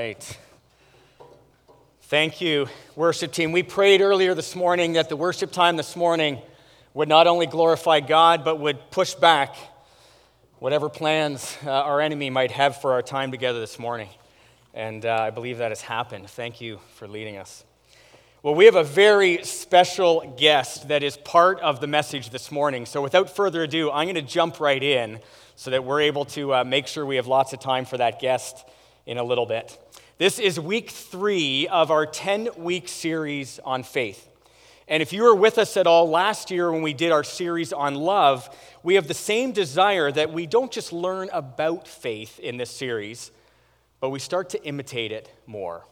right. Thank you, worship team. We prayed earlier this morning that the worship time this morning would not only glorify God, but would push back whatever plans uh, our enemy might have for our time together this morning. And uh, I believe that has happened. Thank you for leading us. Well, we have a very special guest that is part of the message this morning. So, without further ado, I'm going to jump right in so that we're able to uh, make sure we have lots of time for that guest in a little bit. This is week three of our 10 week series on faith. And if you were with us at all last year when we did our series on love, we have the same desire that we don't just learn about faith in this series, but we start to imitate it more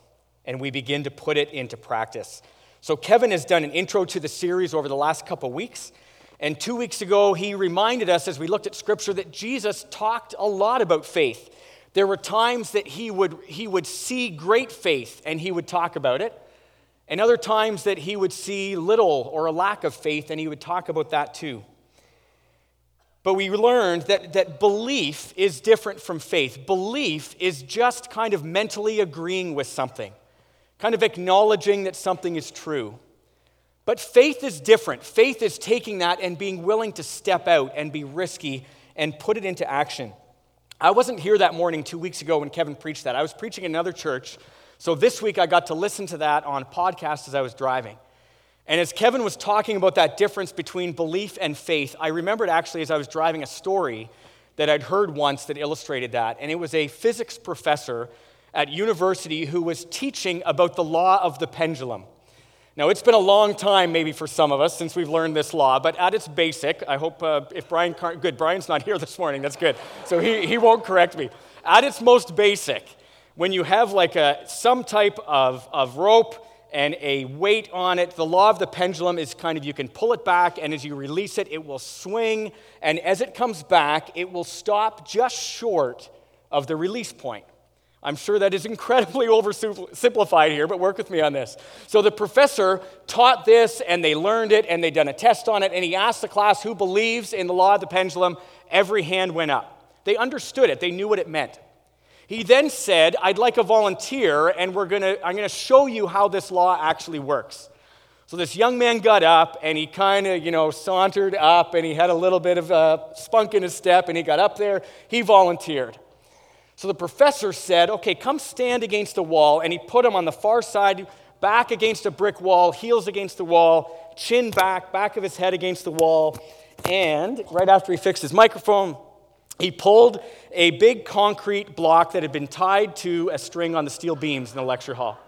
and we begin to put it into practice. So, Kevin has done an intro to the series over the last couple weeks. And two weeks ago, he reminded us as we looked at scripture that Jesus talked a lot about faith. There were times that he would, he would see great faith and he would talk about it, and other times that he would see little or a lack of faith and he would talk about that too. But we learned that, that belief is different from faith. Belief is just kind of mentally agreeing with something kind of acknowledging that something is true. But faith is different. Faith is taking that and being willing to step out and be risky and put it into action. I wasn't here that morning two weeks ago when Kevin preached that. I was preaching in another church. So this week I got to listen to that on podcast as I was driving. And as Kevin was talking about that difference between belief and faith, I remembered actually as I was driving a story that I'd heard once that illustrated that. And it was a physics professor at university who was teaching about the law of the pendulum. Now, it's been a long time, maybe for some of us, since we've learned this law, but at its basic, I hope uh, if Brian, Car- good, Brian's not here this morning, that's good, so he, he won't correct me. At its most basic, when you have like a, some type of, of rope and a weight on it, the law of the pendulum is kind of you can pull it back, and as you release it, it will swing, and as it comes back, it will stop just short of the release point. I'm sure that is incredibly oversimplified here, but work with me on this. So the professor taught this, and they learned it, and they done a test on it, and he asked the class who believes in the law of the pendulum. Every hand went up. They understood it, they knew what it meant. He then said, I'd like a volunteer, and we're gonna, I'm going to show you how this law actually works. So this young man got up and he kind of, you know, sauntered up and he had a little bit of a spunk in his step and he got up there. He volunteered. So the professor said, Okay, come stand against the wall. And he put him on the far side, back against a brick wall, heels against the wall, chin back, back of his head against the wall. And right after he fixed his microphone, he pulled a big concrete block that had been tied to a string on the steel beams in the lecture hall.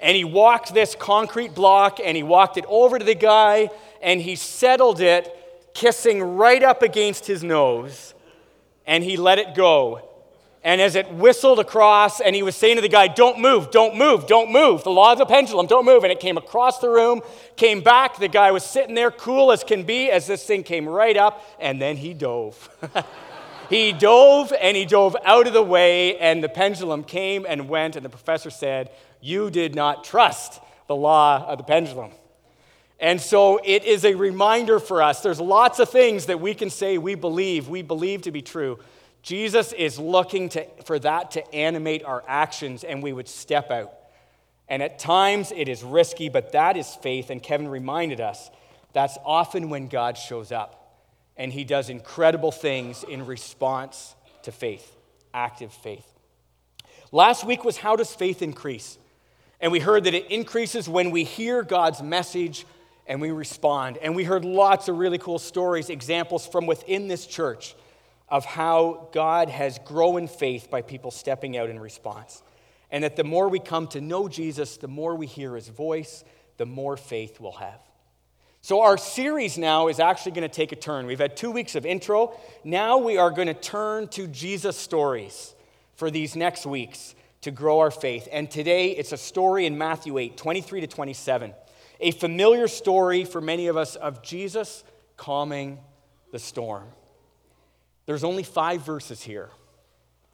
And he walked this concrete block and he walked it over to the guy and he settled it, kissing right up against his nose. And he let it go. And as it whistled across, and he was saying to the guy, Don't move, don't move, don't move. The law of the pendulum, don't move. And it came across the room, came back. The guy was sitting there, cool as can be, as this thing came right up, and then he dove. he dove and he dove out of the way, and the pendulum came and went. And the professor said, You did not trust the law of the pendulum. And so it is a reminder for us. There's lots of things that we can say we believe, we believe to be true. Jesus is looking to, for that to animate our actions, and we would step out. And at times it is risky, but that is faith. And Kevin reminded us that's often when God shows up and he does incredible things in response to faith, active faith. Last week was how does faith increase? And we heard that it increases when we hear God's message and we respond. And we heard lots of really cool stories, examples from within this church of how God has grown faith by people stepping out in response. And that the more we come to know Jesus, the more we hear his voice, the more faith we'll have. So, our series now is actually going to take a turn. We've had two weeks of intro. Now we are going to turn to Jesus stories for these next weeks to grow our faith. And today it's a story in Matthew 8, 23 to 27. A familiar story for many of us of Jesus calming the storm. There's only five verses here,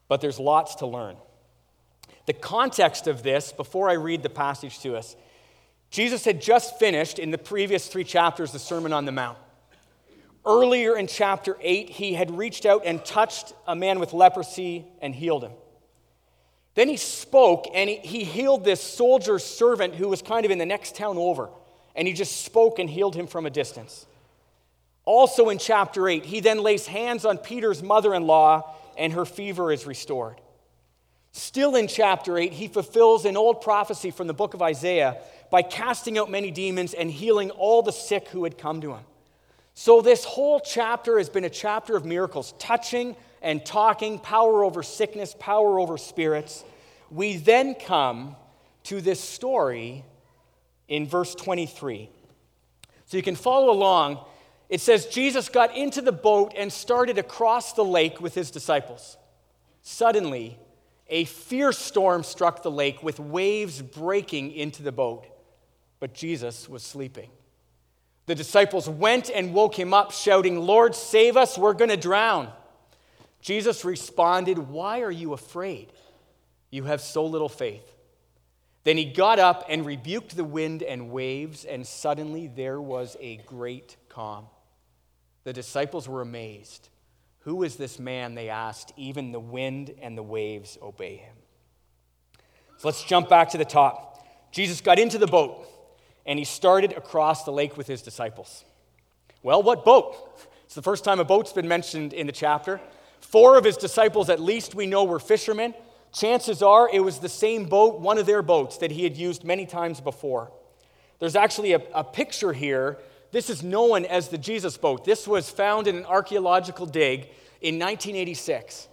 but there's lots to learn. The context of this, before I read the passage to us, Jesus had just finished in the previous three chapters the Sermon on the Mount. Earlier in chapter 8, he had reached out and touched a man with leprosy and healed him. Then he spoke and he, he healed this soldier's servant who was kind of in the next town over. And he just spoke and healed him from a distance. Also in chapter 8, he then lays hands on Peter's mother in law and her fever is restored. Still in chapter 8, he fulfills an old prophecy from the book of Isaiah by casting out many demons and healing all the sick who had come to him. So, this whole chapter has been a chapter of miracles, touching and talking, power over sickness, power over spirits. We then come to this story in verse 23. So, you can follow along. It says, Jesus got into the boat and started across the lake with his disciples. Suddenly, a fierce storm struck the lake with waves breaking into the boat, but Jesus was sleeping. The disciples went and woke him up, shouting, Lord, save us, we're going to drown. Jesus responded, Why are you afraid? You have so little faith. Then he got up and rebuked the wind and waves, and suddenly there was a great calm. The disciples were amazed. Who is this man? They asked. Even the wind and the waves obey him. So let's jump back to the top. Jesus got into the boat and he started across the lake with his disciples. Well, what boat? It's the first time a boat's been mentioned in the chapter. Four of his disciples, at least, we know were fishermen. Chances are it was the same boat, one of their boats, that he had used many times before. There's actually a, a picture here this is known as the Jesus boat. This was found in an archaeological dig in 1986.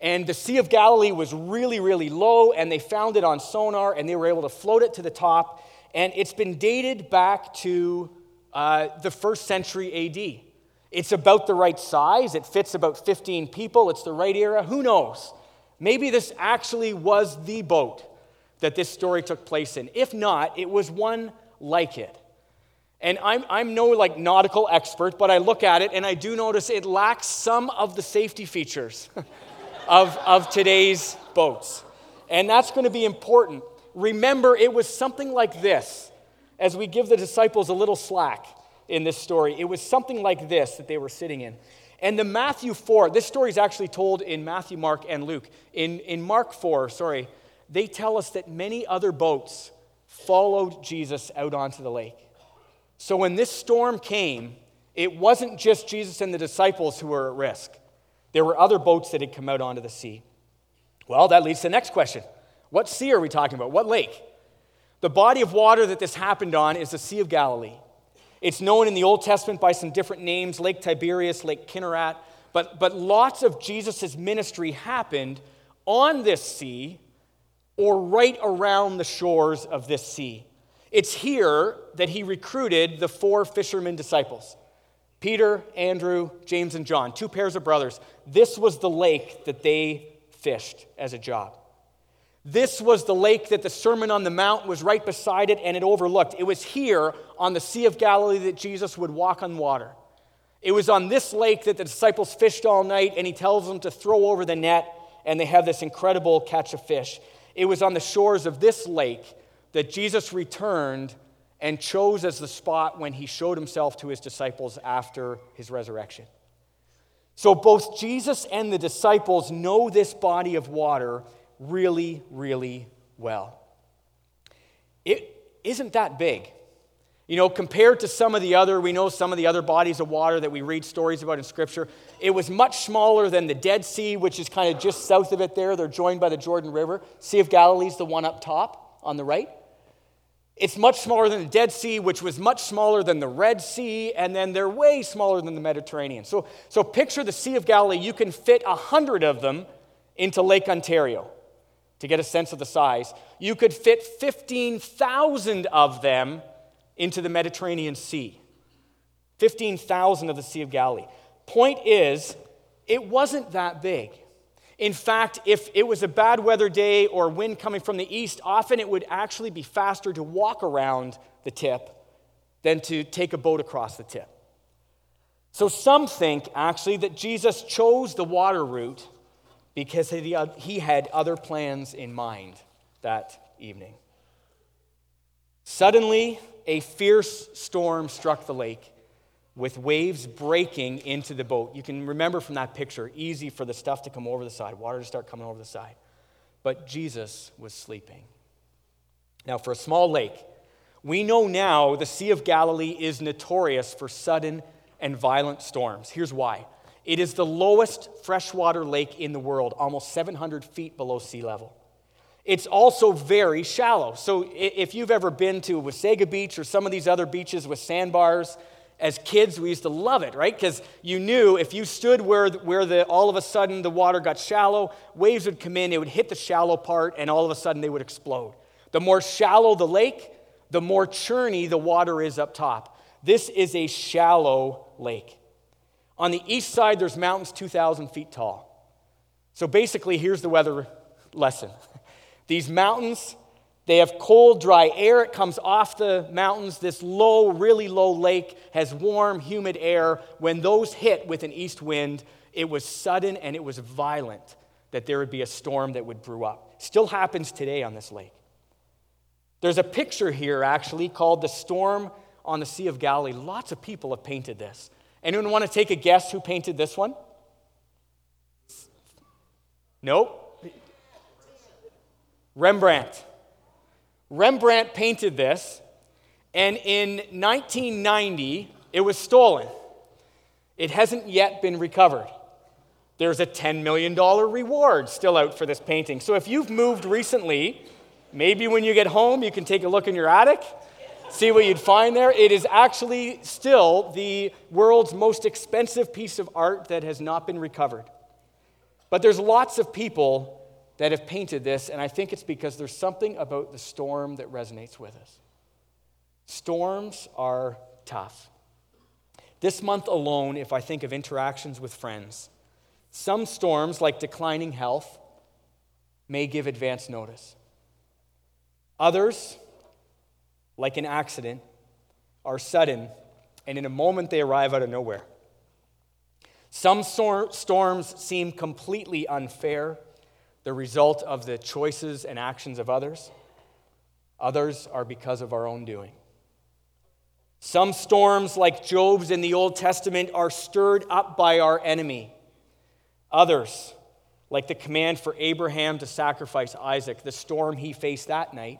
And the Sea of Galilee was really, really low, and they found it on sonar, and they were able to float it to the top. And it's been dated back to uh, the first century AD. It's about the right size, it fits about 15 people, it's the right era. Who knows? Maybe this actually was the boat that this story took place in. If not, it was one like it. And I'm, I'm no like nautical expert, but I look at it and I do notice it lacks some of the safety features of, of today's boats. And that's going to be important. Remember, it was something like this as we give the disciples a little slack in this story. It was something like this that they were sitting in. And the Matthew 4, this story is actually told in Matthew, Mark, and Luke. In, in Mark 4, sorry, they tell us that many other boats followed Jesus out onto the lake. So when this storm came, it wasn't just Jesus and the disciples who were at risk. There were other boats that had come out onto the sea. Well, that leads to the next question What sea are we talking about? What lake? The body of water that this happened on is the Sea of Galilee. It's known in the Old Testament by some different names Lake Tiberias, Lake Kinneret, but, but lots of Jesus' ministry happened on this sea or right around the shores of this sea. It's here that he recruited the four fishermen disciples Peter, Andrew, James, and John, two pairs of brothers. This was the lake that they fished as a job. This was the lake that the Sermon on the Mount was right beside it and it overlooked. It was here on the Sea of Galilee that Jesus would walk on water. It was on this lake that the disciples fished all night and he tells them to throw over the net and they have this incredible catch of fish. It was on the shores of this lake that Jesus returned and chose as the spot when he showed himself to his disciples after his resurrection. So both Jesus and the disciples know this body of water really, really well. It isn't that big. You know, compared to some of the other, we know some of the other bodies of water that we read stories about in Scripture, it was much smaller than the Dead Sea, which is kind of just south of it there. They're joined by the Jordan River. Sea of Galilee is the one up top on the right. It's much smaller than the Dead Sea, which was much smaller than the Red Sea, and then they're way smaller than the Mediterranean. So, so picture the Sea of Galilee. You can fit a hundred of them into Lake Ontario to get a sense of the size. You could fit 15,000 of them into the Mediterranean Sea. 15,000 of the Sea of Galilee. Point is, it wasn't that big. In fact, if it was a bad weather day or wind coming from the east, often it would actually be faster to walk around the tip than to take a boat across the tip. So some think actually that Jesus chose the water route because he had other plans in mind that evening. Suddenly, a fierce storm struck the lake with waves breaking into the boat. You can remember from that picture, easy for the stuff to come over the side, water to start coming over the side. but Jesus was sleeping. Now, for a small lake, we know now the Sea of Galilee is notorious for sudden and violent storms. Here's why it is the lowest freshwater lake in the world, almost 700 feet below sea level. It's also very shallow. So, if you've ever been to Wasaga Beach or some of these other beaches with sandbars, as kids, we used to love it, right? Because you knew if you stood where, where the, all of a sudden the water got shallow, waves would come in, it would hit the shallow part, and all of a sudden they would explode. The more shallow the lake, the more churny the water is up top. This is a shallow lake. On the east side, there's mountains 2,000 feet tall. So basically, here's the weather lesson these mountains they have cold, dry air. It comes off the mountains. This low, really low lake has warm, humid air. When those hit with an east wind, it was sudden and it was violent that there would be a storm that would brew up. Still happens today on this lake. There's a picture here actually called The Storm on the Sea of Galilee. Lots of people have painted this. Anyone want to take a guess who painted this one? Nope. Rembrandt. Rembrandt painted this, and in 1990, it was stolen. It hasn't yet been recovered. There's a $10 million reward still out for this painting. So if you've moved recently, maybe when you get home, you can take a look in your attic, see what you'd find there. It is actually still the world's most expensive piece of art that has not been recovered. But there's lots of people that have painted this, and I think it's because there's something about the storm that resonates with us. Storms are tough. This month alone, if I think of interactions with friends, some storms, like declining health, may give advance notice. Others, like an accident, are sudden, and in a moment they arrive out of nowhere. Some storms seem completely unfair the result of the choices and actions of others. Others are because of our own doing. Some storms, like Job's in the Old Testament, are stirred up by our enemy. Others, like the command for Abraham to sacrifice Isaac, the storm he faced that night,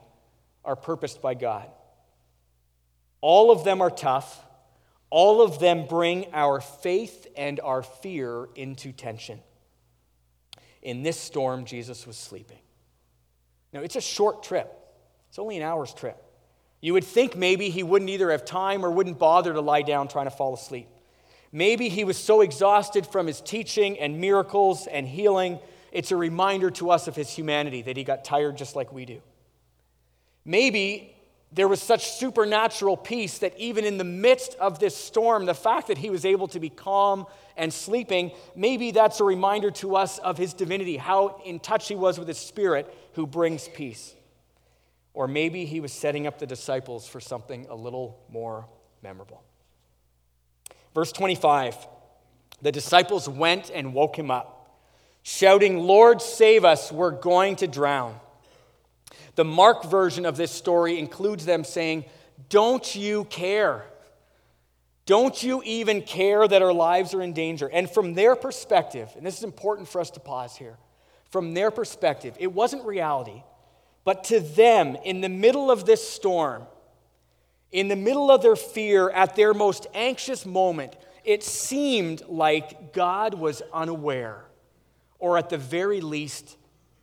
are purposed by God. All of them are tough. All of them bring our faith and our fear into tension. In this storm, Jesus was sleeping. Now, it's a short trip, it's only an hour's trip. You would think maybe he wouldn't either have time or wouldn't bother to lie down trying to fall asleep. Maybe he was so exhausted from his teaching and miracles and healing, it's a reminder to us of his humanity that he got tired just like we do. Maybe there was such supernatural peace that even in the midst of this storm, the fact that he was able to be calm and sleeping, maybe that's a reminder to us of his divinity, how in touch he was with his spirit who brings peace. Or maybe he was setting up the disciples for something a little more memorable. Verse 25 the disciples went and woke him up, shouting, Lord, save us, we're going to drown. The Mark version of this story includes them saying, Don't you care? Don't you even care that our lives are in danger? And from their perspective, and this is important for us to pause here, from their perspective, it wasn't reality, but to them, in the middle of this storm, in the middle of their fear, at their most anxious moment, it seemed like God was unaware, or at the very least,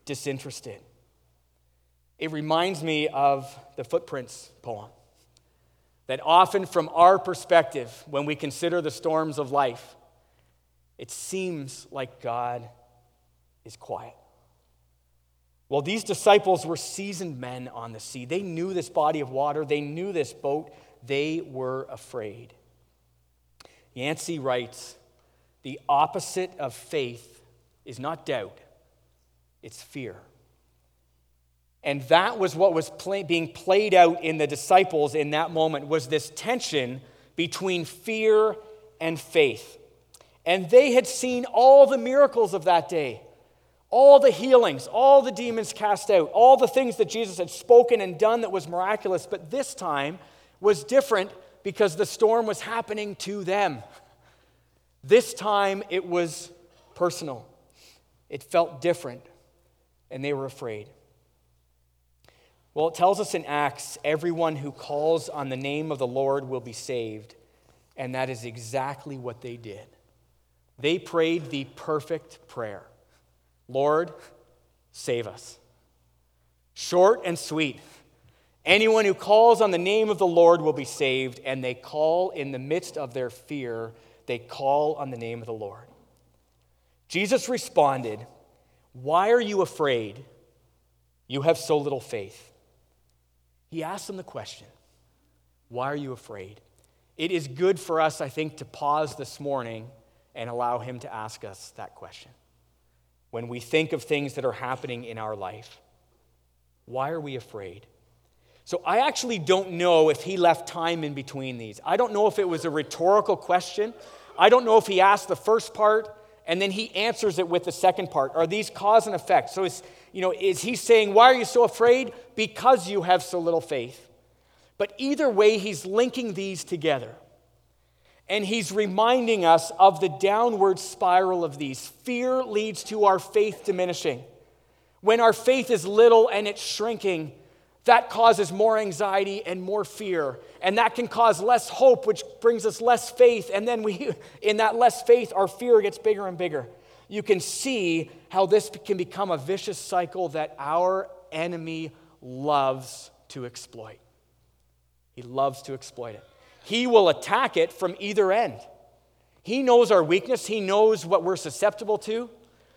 disinterested. It reminds me of the Footprints poem. That often, from our perspective, when we consider the storms of life, it seems like God is quiet. Well, these disciples were seasoned men on the sea. They knew this body of water, they knew this boat, they were afraid. Yancey writes The opposite of faith is not doubt, it's fear. And that was what was play, being played out in the disciples in that moment was this tension between fear and faith. And they had seen all the miracles of that day, all the healings, all the demons cast out, all the things that Jesus had spoken and done that was miraculous. But this time was different because the storm was happening to them. This time it was personal, it felt different. and they were afraid. Well, it tells us in Acts everyone who calls on the name of the Lord will be saved. And that is exactly what they did. They prayed the perfect prayer Lord, save us. Short and sweet. Anyone who calls on the name of the Lord will be saved, and they call in the midst of their fear, they call on the name of the Lord. Jesus responded, Why are you afraid? You have so little faith. He asked them the question, Why are you afraid? It is good for us, I think, to pause this morning and allow Him to ask us that question. When we think of things that are happening in our life, why are we afraid? So I actually don't know if he left time in between these. I don't know if it was a rhetorical question. I don't know if he asked the first part and then he answers it with the second part. Are these cause and effect? So is, you know, is he saying, Why are you so afraid? Because you have so little faith. But either way, he's linking these together. And he's reminding us of the downward spiral of these. Fear leads to our faith diminishing. When our faith is little and it's shrinking, that causes more anxiety and more fear. And that can cause less hope, which brings us less faith. And then we, in that less faith, our fear gets bigger and bigger. You can see how this can become a vicious cycle that our enemy loves to exploit. He loves to exploit it. He will attack it from either end. He knows our weakness, He knows what we're susceptible to.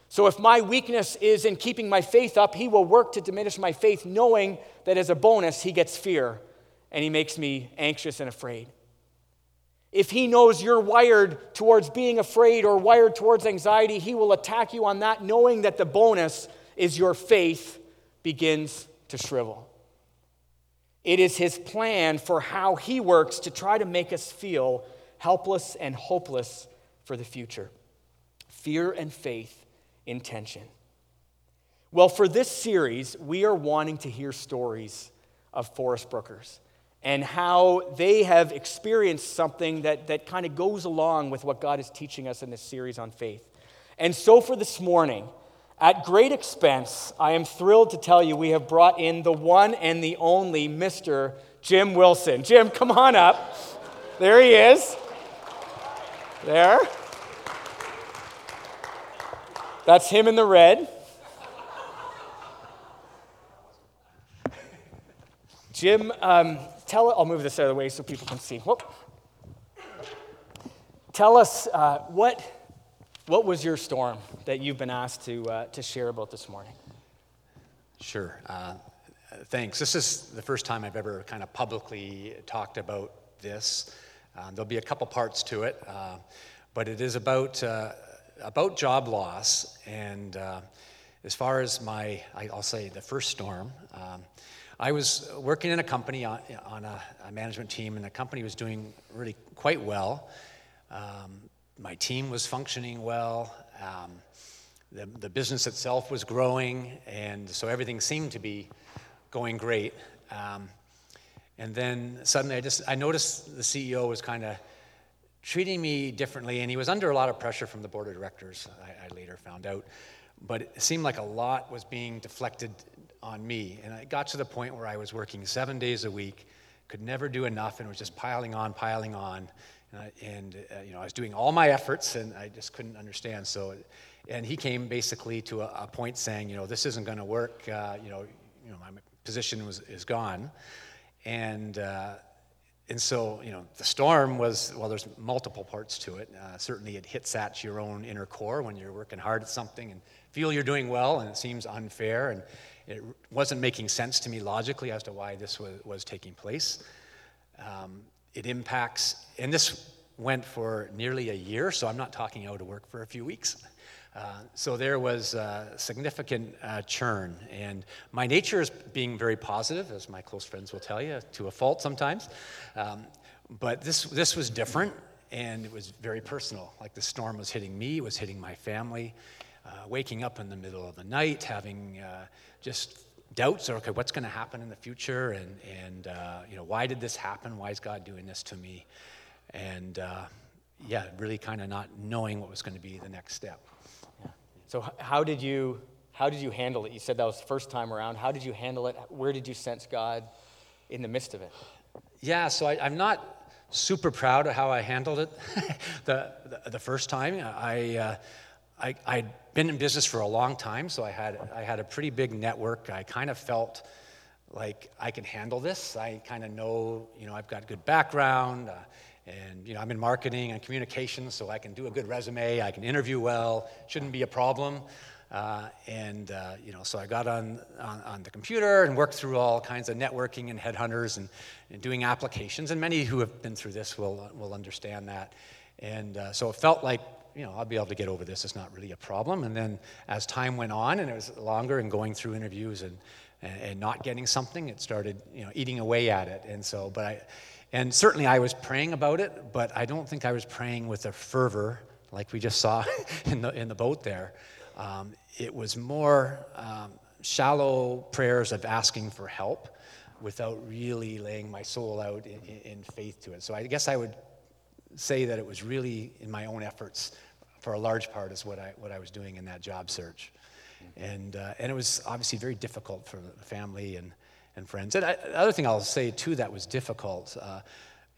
So if my weakness is in keeping my faith up, he will work to diminish my faith, knowing that as a bonus, he gets fear and he makes me anxious and afraid. If he knows you're wired towards being afraid or wired towards anxiety, he will attack you on that, knowing that the bonus is your faith begins to shrivel. It is his plan for how he works to try to make us feel helpless and hopeless for the future. Fear and faith intention. Well, for this series, we are wanting to hear stories of Forest Brookers and how they have experienced something that, that kind of goes along with what God is teaching us in this series on faith. And so, for this morning, at great expense, I am thrilled to tell you we have brought in the one and the only Mr. Jim Wilson. Jim, come on up. There he is. There. That's him in the red. Jim, um, tell I'll move this out of the way so people can see. Whoop. Tell us uh, what, what was your storm that you've been asked to, uh, to share about this morning? Sure. Uh, thanks. This is the first time I've ever kind of publicly talked about this. Um, there'll be a couple parts to it, uh, but it is about uh, about job loss, and uh, as far as my, I'll say the first storm, um, I was working in a company on, on a, a, management team, and the company was doing really quite well. Um, my team was functioning well. Um, the, the business itself was growing, and so everything seemed to be going great. Um, and then suddenly, I just I noticed the CEO was kind of treating me differently, and he was under a lot of pressure from the board of directors, I, I, later found out. But it seemed like a lot was being deflected on me. And it got to the point where I was working seven days a week, could never do enough, and was just piling on, piling on. And, I, and uh, you know, I was doing all my efforts, and I just couldn't understand. So, and he came basically to a, a point saying, you know, this isn't going to work. Uh, you know, you know, my position was is gone, and uh, and so, you know, the storm was, well, there's multiple parts to it. Uh, certainly, it hits at your own inner core when you're working hard at something and feel you're doing well, and it seems unfair. And it wasn't making sense to me logically as to why this was, was taking place. Um, it impacts, and this went for nearly a year, so I'm not talking out of work for a few weeks. Uh, so there was uh, significant uh, churn. And my nature is being very positive, as my close friends will tell you, to a fault sometimes. Um, but this, this was different, and it was very personal. Like the storm was hitting me, it was hitting my family. Uh, waking up in the middle of the night, having just doubts, or okay, what's going to happen in the future, and, and you know, why did this happen? Why is God doing this to me? And yeah, really kind of not knowing what was going to be the next step. So, how did you How did you handle it? You said that was the first time around. How did you handle it? Where did you sense God in the midst of it? Yeah, so I, am not super proud of how I handled it the, the, the, first time. I, uh, I, I'd been in business for a long time, so I had, I had a pretty big network. I kind of felt like I can handle this. I kind of know, you know, I've got good background. Uh, and you know, I'm in marketing and communications, so I can do a good resume. I can interview well. Shouldn't be a problem. Uh, and uh, you know, so I got on, on, on the computer and worked through all kinds of networking and headhunters and, and doing applications. And many who have been through this will will understand that. And uh, so it felt like you know I'll be able to get over this. It's not really a problem. And then as time went on and it was longer and going through interviews and and, and not getting something, it started you know eating away at it. And so, but I. And certainly I was praying about it, but I don't think I was praying with a fervor like we just saw in the, in the boat there. Um, it was more um, shallow prayers of asking for help without really laying my soul out in, in, faith to it. So I guess I would say that it was really in my own efforts for a large part is what I, what I was doing in that job search. And, uh, and it was obviously very difficult for the family and, and friends. And I, the other thing I'll say too that was difficult, uh,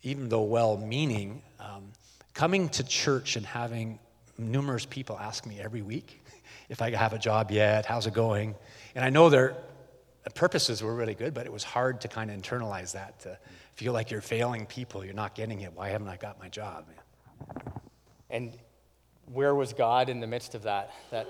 even though well meaning, um, coming to church and having numerous people ask me every week if I have a job yet, how's it going? And I know their purposes were really good, but it was hard to kind of internalize that, to feel like you're failing people, you're not getting it. Why haven't I got my job? And where was God in the midst of that? That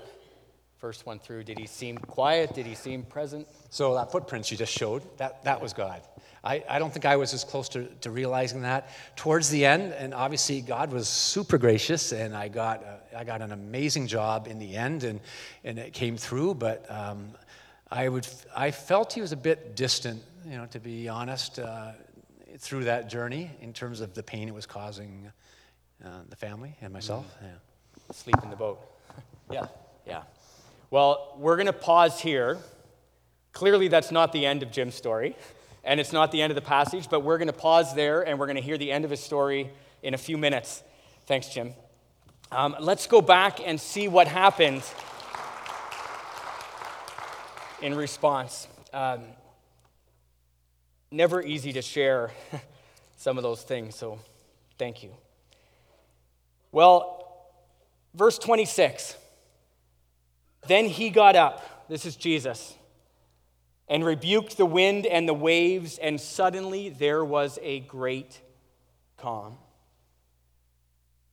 first one through, did he seem quiet? Did he seem present? So that footprints you just showed, that, that was God. I, I don't think I was as close to, to realizing that. Towards the end, and obviously God was super gracious, and I got, uh, I got an amazing job in the end, and, and it came through, but um, I, would, I felt he was a bit distant, you know, to be honest, uh, through that journey in terms of the pain it was causing uh, the family and myself. Mm-hmm. Yeah. Sleep in the boat. yeah, yeah. Well, we're going to pause here. Clearly, that's not the end of Jim's story and it's not the end of the passage, but we're going to pause there and we're going to hear the end of his story in a few minutes. Thanks, Jim. Um, let's go back and see what happened in response. Um, never easy to share some of those things, so thank you. Well, verse 26. Then he got up. This is Jesus and rebuked the wind and the waves, and suddenly there was a great calm.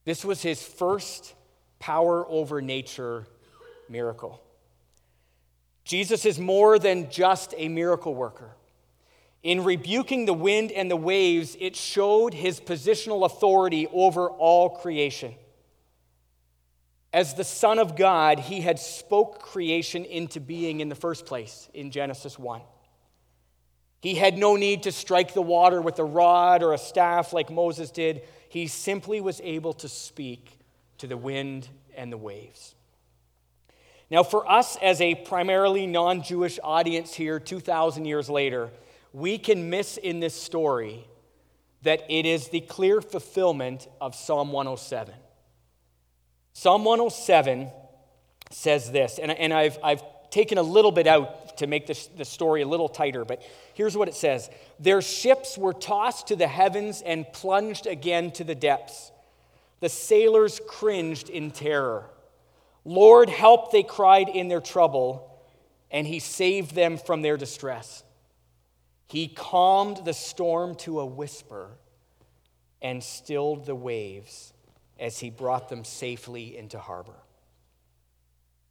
This was his first power over nature miracle. Jesus is more than just a miracle worker. In rebuking the wind and the waves, it showed his positional authority over all creation. As the Son of God, he had spoke creation into being in the first place in Genesis 1. He had no need to strike the water with a rod or a staff like Moses did. He simply was able to speak to the wind and the waves. Now, for us as a primarily non Jewish audience here 2,000 years later, we can miss in this story that it is the clear fulfillment of Psalm 107. Psalm 107 says this, and, and I've, I've taken a little bit out to make the story a little tighter, but here's what it says Their ships were tossed to the heavens and plunged again to the depths. The sailors cringed in terror. Lord, help, they cried in their trouble, and he saved them from their distress. He calmed the storm to a whisper and stilled the waves as he brought them safely into harbor.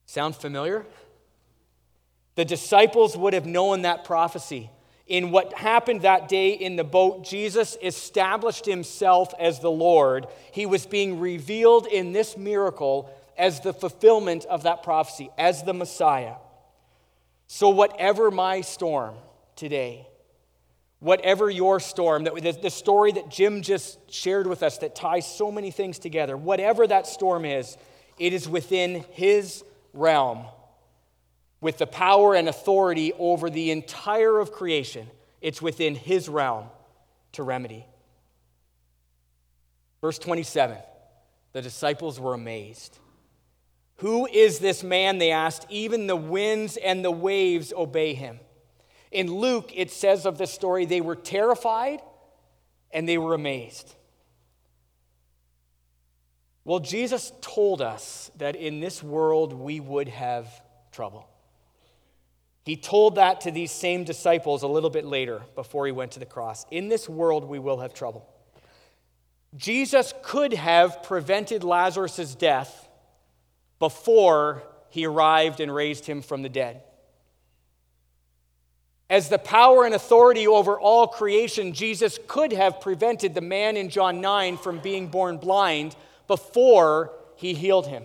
Sound familiar? The disciples would have known that prophecy. In what happened that day in the boat, Jesus established himself as the Lord. He was being revealed in this miracle as the fulfillment of that prophecy, as the Messiah. So, whatever my storm today, Whatever your storm, that the story that Jim just shared with us that ties so many things together, whatever that storm is, it is within his realm with the power and authority over the entire of creation. It's within his realm to remedy. Verse 27 the disciples were amazed. Who is this man? They asked. Even the winds and the waves obey him. In Luke, it says of this story, they were terrified and they were amazed. Well, Jesus told us that in this world we would have trouble. He told that to these same disciples a little bit later before he went to the cross. In this world we will have trouble. Jesus could have prevented Lazarus' death before he arrived and raised him from the dead. As the power and authority over all creation, Jesus could have prevented the man in John 9 from being born blind before he healed him.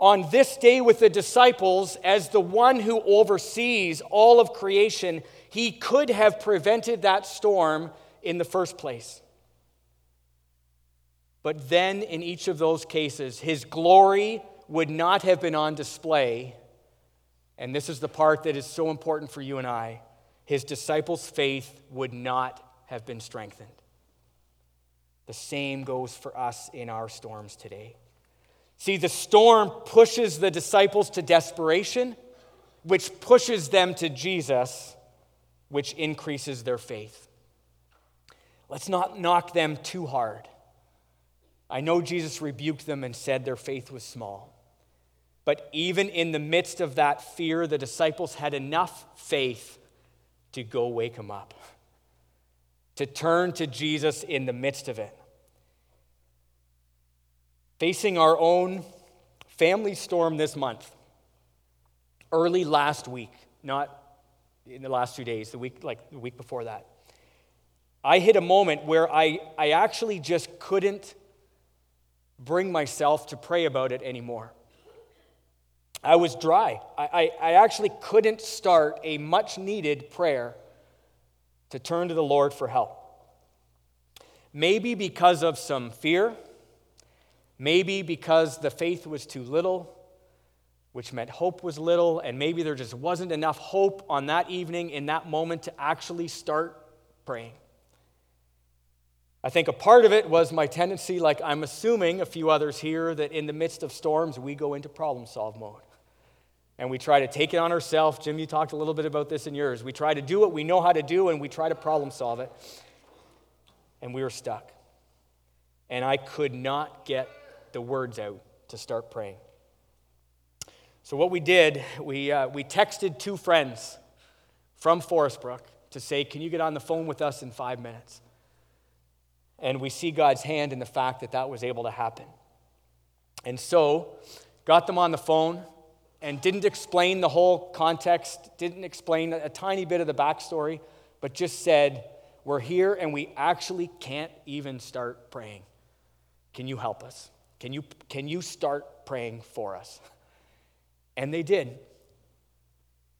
On this day with the disciples, as the one who oversees all of creation, he could have prevented that storm in the first place. But then, in each of those cases, his glory would not have been on display and this is the part that is so important for you and I, his disciples' faith would not have been strengthened. The same goes for us in our storms today. See, the storm pushes the disciples to desperation, which pushes them to Jesus, which increases their faith. Let's not knock them too hard. I know Jesus rebuked them and said their faith was small. But even in the midst of that fear, the disciples had enough faith to go wake him up, to turn to Jesus in the midst of it. Facing our own family storm this month, early last week, not in the last two days, the week like the week before that. I hit a moment where I, I actually just couldn't bring myself to pray about it anymore. I was dry. I, I, I, actually couldn't start a much needed prayer to turn to the Lord for help. Maybe because of some fear, maybe because the faith was too little, which meant hope was little, and maybe there just wasn't enough hope on that evening, in that moment, to actually start praying. I think a part of it was my tendency, like I'm assuming a few others here, that in the midst of storms, we go into problem solve mode and we try to take it on ourselves. Jim, you talked a little bit about this in yours. We try to do what we know how to do and we try to problem solve it. And we were stuck. And I could not get the words out to start praying. So, what we did, we, uh, we texted two friends from Forest Brook to say, Can you get on the phone with us in five minutes? And we see God's hand in the fact that that was able to happen. And so, got them on the phone and didn't explain the whole context, didn't explain a tiny bit of the backstory, but just said, We're here and we actually can't even start praying. Can you help us? Can you, can you start praying for us? And they did.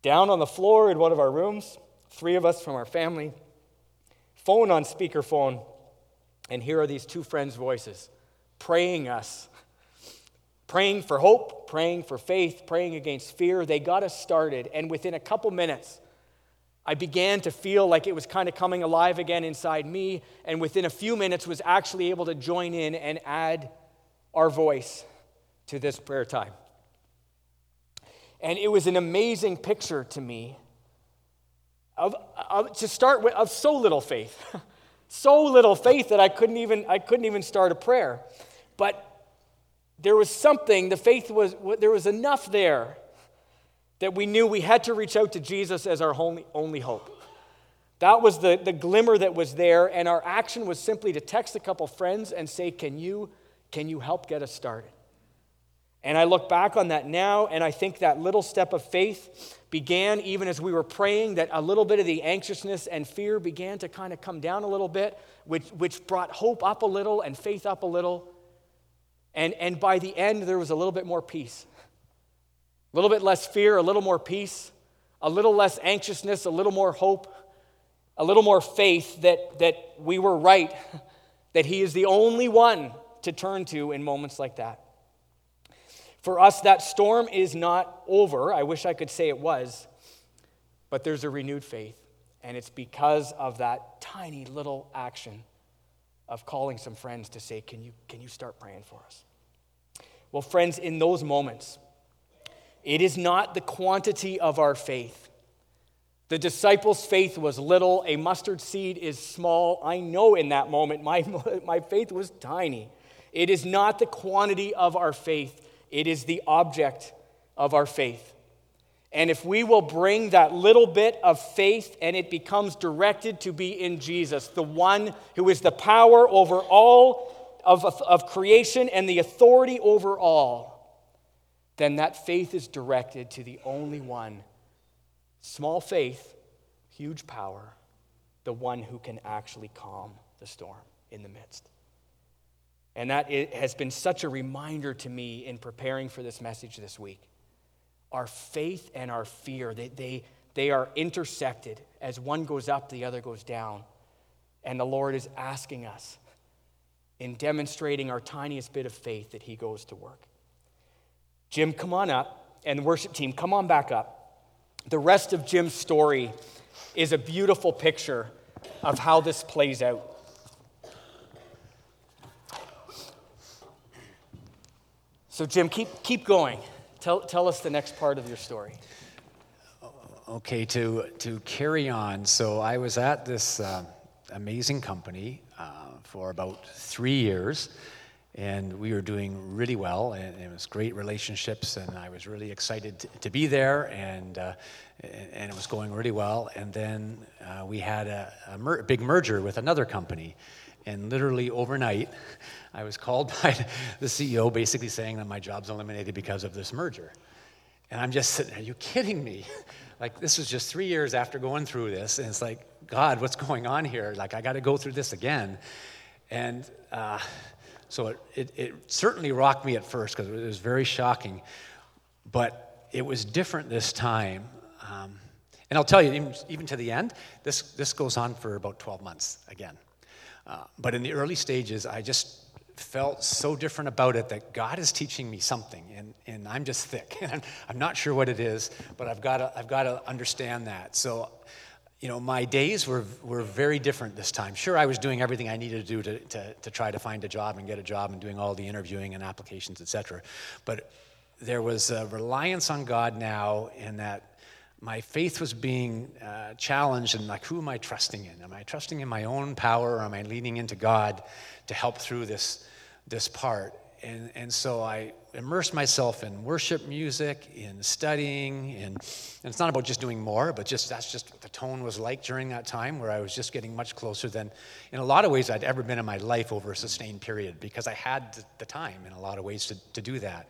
Down on the floor in one of our rooms, three of us from our family, phone on speakerphone, and here are these two friends' voices praying us praying for hope, praying for faith, praying against fear. They got us started. And within a couple minutes, I began to feel like it was kind of coming alive again inside me. And within a few minutes, was actually able to join in and add our voice to this prayer time. And it was an amazing picture to me of, of to start with, of so little faith. so little faith that I couldn't even, I couldn't even start a prayer. But there was something, the faith was, there was enough there that we knew we had to reach out to Jesus as our only, only hope. That was the, the glimmer that was there, and our action was simply to text a couple friends and say, Can you, can you help get us started? And I look back on that now, and I think that little step of faith began even as we were praying, that a little bit of the anxiousness and fear began to kind of come down a little bit, which, which brought hope up a little and faith up a little. And, and by the end, there was a little bit more peace. A little bit less fear, a little more peace, a little less anxiousness, a little more hope, a little more faith that, that we were right, that He is the only one to turn to in moments like that. For us, that storm is not over. I wish I could say it was, but there's a renewed faith. And it's because of that tiny little action of calling some friends to say, Can you, can you start praying for us? Well, friends, in those moments, it is not the quantity of our faith. The disciples' faith was little, a mustard seed is small. I know in that moment my, my faith was tiny. It is not the quantity of our faith, it is the object of our faith. And if we will bring that little bit of faith and it becomes directed to be in Jesus, the one who is the power over all of, of creation and the authority over all, then that faith is directed to the only one. Small faith, huge power, the one who can actually calm the storm in the midst. And that has been such a reminder to me in preparing for this message this week. Our faith and our fear, they, they, they are intersected. As one goes up, the other goes down. And the Lord is asking us, in demonstrating our tiniest bit of faith, that He goes to work. Jim, come on up, and the worship team, come on back up. The rest of Jim's story is a beautiful picture of how this plays out. So, Jim, keep, keep going. Tell, tell us the next part of your story. Okay, to, to carry on. So, I was at this uh, amazing company uh, for about three years, and we were doing really well, and it was great relationships, and I was really excited to, to be there, and, uh, and it was going really well. And then uh, we had a, a mer- big merger with another company, and literally overnight, I was called by the CEO basically saying that my job's eliminated because of this merger. And I'm just sitting, are you kidding me? Like, this was just three years after going through this, and it's like, God, what's going on here? Like, I got to go through this again. And uh, so it, it, it, certainly rocked me at first because it was very shocking. But it was different this time. Um, and I'll tell you, even, even to the end, this, this goes on for about 12 months again. Uh, but in the early stages, I just felt so different about it that God is teaching me something, and, and I'm just thick. I'm, I'm not sure what it is, but I've got to, I've to understand that. So, you know, my days were, were very different this time. Sure, I was doing everything I needed to do to, to, to try to find a job and get a job and doing all the interviewing and applications, et cetera. But there was a reliance on God now in that my faith was being uh, challenged and like who am i trusting in? Am i trusting in my own power or am i leaning into god to help through this this part? And, and so i immersed myself in worship music in studying and, and it's not about just doing more but just that's just what the tone was like during that time where i was just getting much closer than in a lot of ways i'd ever been in my life over a sustained period because i had the time in a lot of ways to, to do that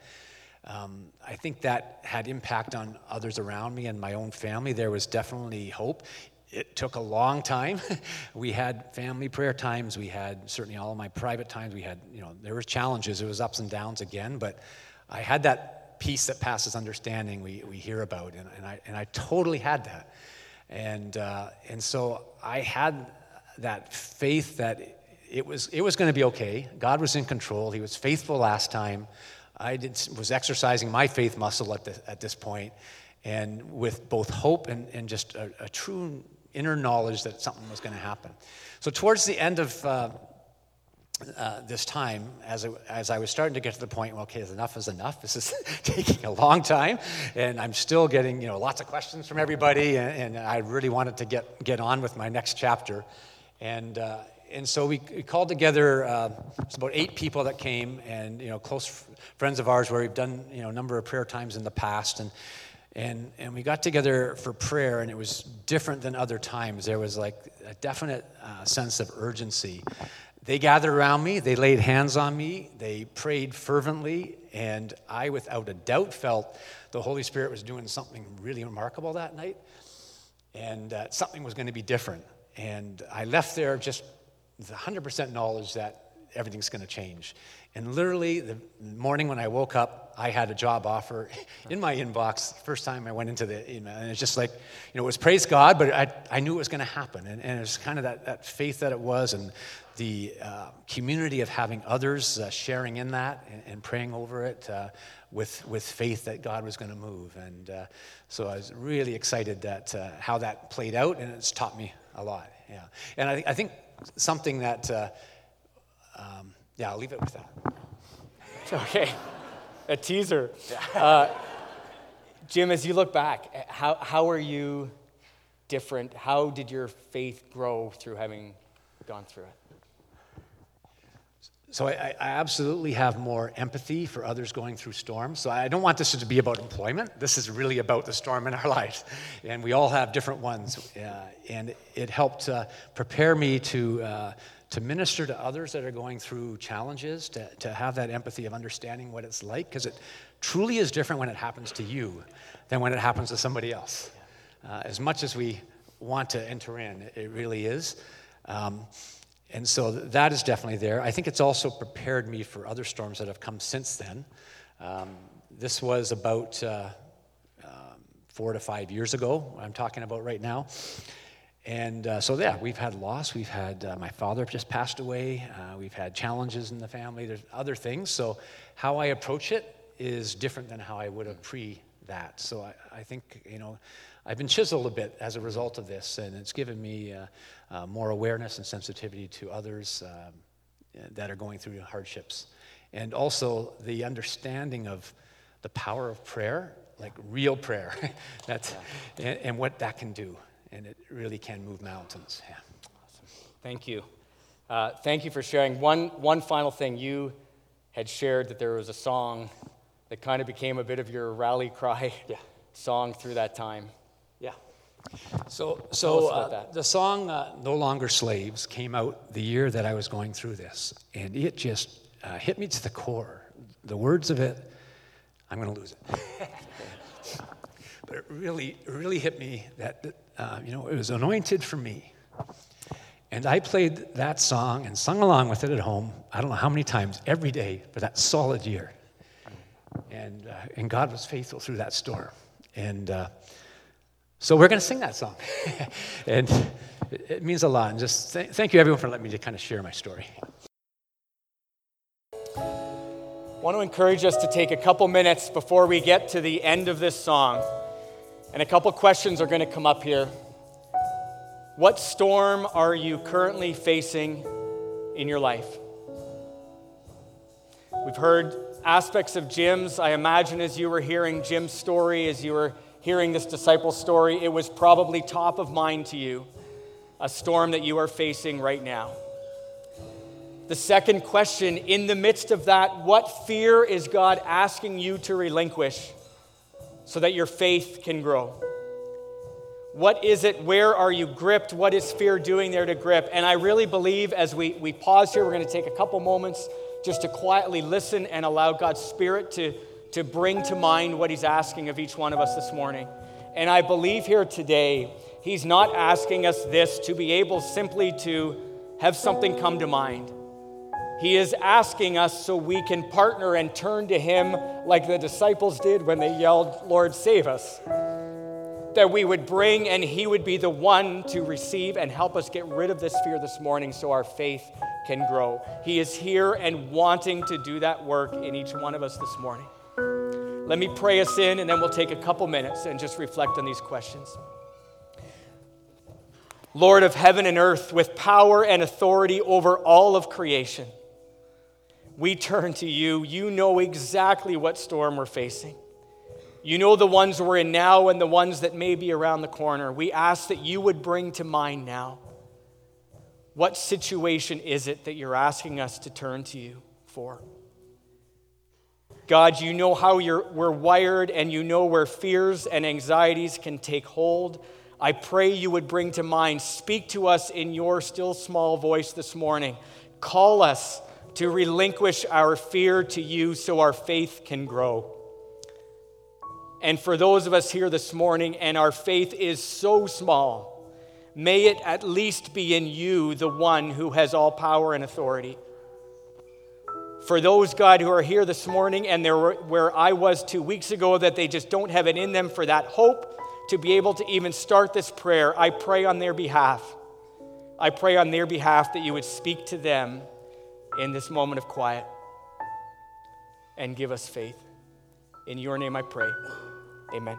um, I think that had impact on others around me and my own family. There was definitely hope. It took a long time. we had family prayer times. We had certainly all of my private times. We had, you know, there were challenges. It was ups and downs again, but I had that peace that passes understanding we, we hear about, and, and, I, and I totally had that. And, uh, and so I had that faith that it was, it was going to be okay. God was in control. He was faithful last time. I did, was exercising my faith muscle at, the, at this point, and with both hope and, and just a, a true inner knowledge that something was going to happen. So, towards the end of uh, uh, this time, as I, as I was starting to get to the point, well, okay, enough is enough. This is taking a long time, and I'm still getting you know lots of questions from everybody, and, and I really wanted to get get on with my next chapter, and. Uh, and so we, called together uh, about eight people that came and you know close f- friends of ours where we've done you know a number of prayer times in the past. And and and we got together for prayer and it was different than other times. There was like a definite uh, sense of urgency. They gathered around me they laid hands on me they prayed fervently and i without a doubt felt the holy spirit was doing something really remarkable that night and uh, something was going to be different. And i left there just with 100% knowledge that everything's going to change. And literally, the morning when I woke up, I had a job offer in my inbox. First time I went into the email, and it's just like, you know, it was praise God, but I, I knew it was going to happen. And, and it was kind of that, that faith that it was, and the uh, community of having others uh, sharing in that and, and, praying over it uh, with, with faith that God was going to move. And uh, so I was really excited that uh, how that played out, and it's taught me a lot. Yeah. And I, I think something that, uh, um, yeah, I'll leave it with that. Okay. a teaser. Uh, Jim, as you look back, how, how are you different? How did your faith grow through having gone through it? So I, I, absolutely have more empathy for others going through storms. So I don't want this to be about employment. This is really about the storm in our lives, and we all have different ones. Uh, and it helped uh, prepare me to uh, to minister to others that are going through challenges, to to have that empathy of understanding what it's like, because it truly is different when it happens to you than when it happens to somebody else. Uh, as much as we want to enter in, it really is. Um, and so that is definitely there. I think it's also prepared me for other storms that have come since then. Um, this was about uh, um, four to five years ago, I'm talking about right now. And uh, so, yeah, we've had loss. We've had uh, my father just passed away. Uh, we've had challenges in the family. There's other things. So, how I approach it is different than how I would have pre that. So, I, I think, you know, I've been chiseled a bit as a result of this, and it's given me uh, uh, more awareness and sensitivity to others um, that are going through hardships. And also the understanding of the power of prayer, like real prayer, That's, yeah. and, and, what that can do. And it really can move mountains. Yeah. Awesome. Thank you. Uh, thank you for sharing. One, one final thing. You had shared that there was a song that kind of became a bit of your rally cry yeah. song through that time. So, so uh, the song uh, No Longer Slaves came out the year that I was going through this, and it just uh, hit me to the core. The words of it, I'm going to lose it. but it really, really hit me that, uh, you know, it was anointed for me. And I played that song and sung along with it at home, I don't know how many times, every day for that solid year. And, uh, and God was faithful through that storm. And uh, so we're going to sing that song. and it means a lot. And just th- thank you, everyone, for letting me to kind of share my story. I want to encourage us to take a couple minutes before we get to the end of this song. And a couple questions are going to come up here. What storm are you currently facing in your life? We've heard aspects of Jim's. I imagine as you were hearing Jim's story, as you were hearing this disciple story, it was probably top of mind to you, a storm that you are facing right now. The second question, in the midst of that, what fear is God asking you to relinquish so that your faith can grow? What is it? Where are you gripped? What is fear doing there to grip? And I really believe as we, we pause here, we're going to take a couple moments just to quietly listen and allow God's Spirit to to bring to mind what He's asking of each one of us this morning. And I believe here today, He's not asking us this to be able simply to have something come to mind. He is asking us so we can partner and turn to Him like the disciples did when they yelled, Lord, save us. That we would bring and He would be the one to receive and help us get rid of this fear this morning so our faith can grow. He is here and wanting to do that work in each one of us this morning. Let me pray us in, and then we'll take a couple minutes and just reflect on these questions. Lord of heaven and earth, with power and authority over all of creation, we turn to you. You know exactly what storm we're facing. You know the ones we're in now and the ones that may be around the corner. We ask that you would bring to mind now what situation is it that you're asking us to turn to you for? God, you know how we're wired and you know where fears and anxieties can take hold. I pray you would bring to mind, speak to us in your still small voice this morning. Call us to relinquish our fear to you so our faith can grow. And for those of us here this morning, and our faith is so small, may it at least be in you, the one who has all power and authority. For those, God, who are here this morning and they're where I was two weeks ago, that they just don't have it in them for that hope to be able to even start this prayer, I pray on their behalf. I pray on their behalf that you would speak to them in this moment of quiet and give us faith. In your name I pray. Amen.